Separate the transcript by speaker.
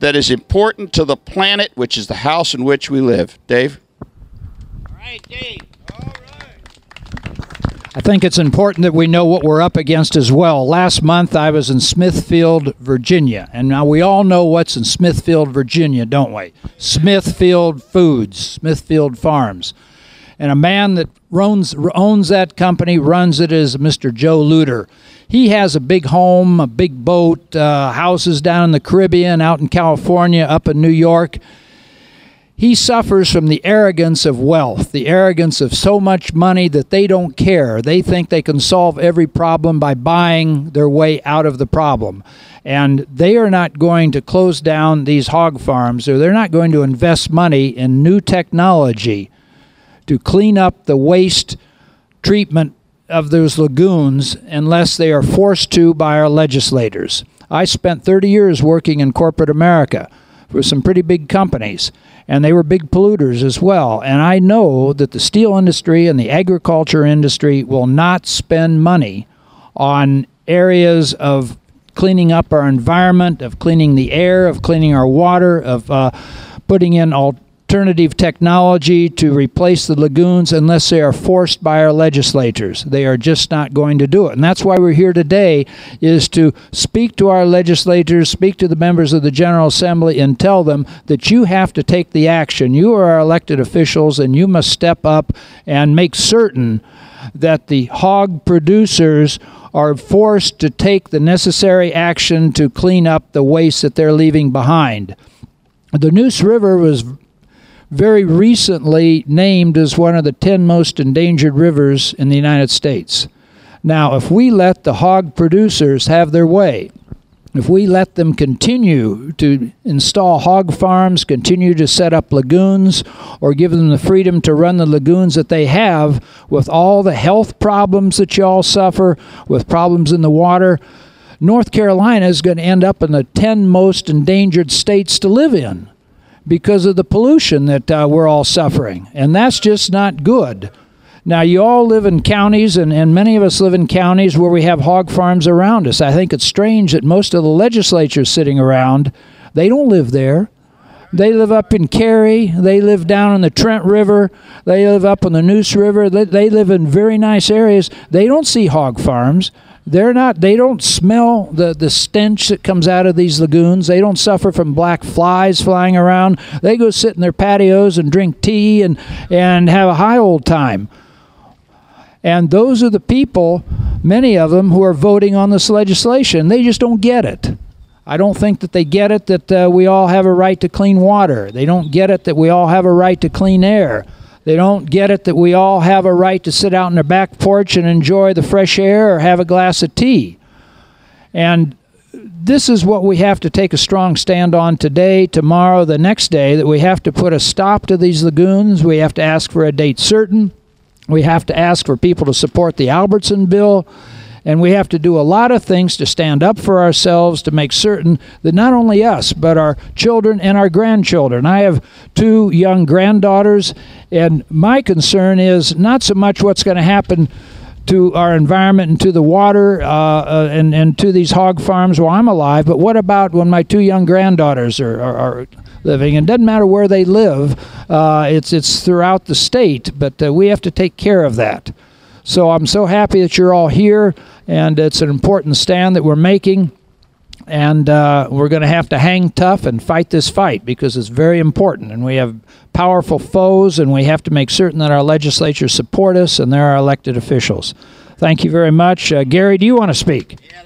Speaker 1: that is important to the planet, which is the house in which we live. Dave?
Speaker 2: All right, Dave. All right.
Speaker 3: I think it's important that we know what we're up against as well. Last month I was in Smithfield, Virginia, and now we all know what's in Smithfield, Virginia, don't we? Smithfield Foods, Smithfield Farms. And a man that owns, owns that company, runs it, is Mr. Joe Luter. He has a big home, a big boat, uh, houses down in the Caribbean, out in California, up in New York he suffers from the arrogance of wealth, the arrogance of so much money that they don't care. They think they can solve every problem by buying their way out of the problem. And they are not going to close down these hog farms, or they're not going to invest money in new technology to clean up the waste treatment of those lagoons unless they are forced to by our legislators. I spent 30 years working in corporate America for some pretty big companies and they were big polluters as well. And I know that the steel industry and the agriculture industry will not spend money on areas of cleaning up our environment, of cleaning the air, of cleaning our water, of uh, putting in all alternative technology to replace the lagoons unless they are forced by our legislators. They are just not going to do it. And that's why we're here today is to speak to our legislators, speak to the members of the General Assembly and tell them that you have to take the action. You are our elected officials and you must step up and make certain that the hog producers are forced to take the necessary action to clean up the waste that they're leaving behind. The Neuse River was very recently named as one of the 10 most endangered rivers in the United States. Now, if we let the hog producers have their way, if we let them continue to install hog farms, continue to set up lagoons, or give them the freedom to run the lagoons that they have with all the health problems that you all suffer, with problems in the water, North Carolina is going to end up in the 10 most endangered states to live in because of the pollution that uh, we're all suffering. And that's just not good. Now, you all live in counties, and, and many of us live in counties where we have hog farms around us. I think it's strange that most of the legislatures sitting around, they don't live there. They live up in Cary. They live down in the Trent River. They live up on the Neuse River. They, they live in very nice areas. They don't see hog farms. They're not. They don't smell the the stench that comes out of these lagoons. They don't suffer from black flies flying around. They go sit in their patios and drink tea and and have a high old time. And those are the people, many of them, who are voting on this legislation. They just don't get it. I don't think that they get it that uh, we all have a right to clean water. They don't get it that we all have a right to clean air. They don't get it that we all have a right to sit out on their back porch and enjoy the fresh air or have a glass of tea. And this is what we have to take a strong stand on today, tomorrow, the next day that we have to put a stop to these lagoons. We have to ask for a date certain. We have to ask for people to support the Albertson bill. And we have to do a lot of things to stand up for ourselves to make certain that not only us, but our children and our grandchildren. I have two young granddaughters, and my concern is not so much what's going to happen to our environment and to the water uh, uh, and, and to these hog farms while I'm alive, but what about when my two young granddaughters are, are, are living? And it doesn't matter where they live, uh, it's, it's throughout the state, but uh, we have to take care of that. So I'm so happy that you're all here, and it's an important stand that we're making. And uh, we're going to have to hang tough and fight this fight because it's very important. And we have powerful foes, and we have to make certain that our legislatures support us and they're our elected officials. Thank you very much. Uh, Gary, do you want to speak?
Speaker 2: Yeah,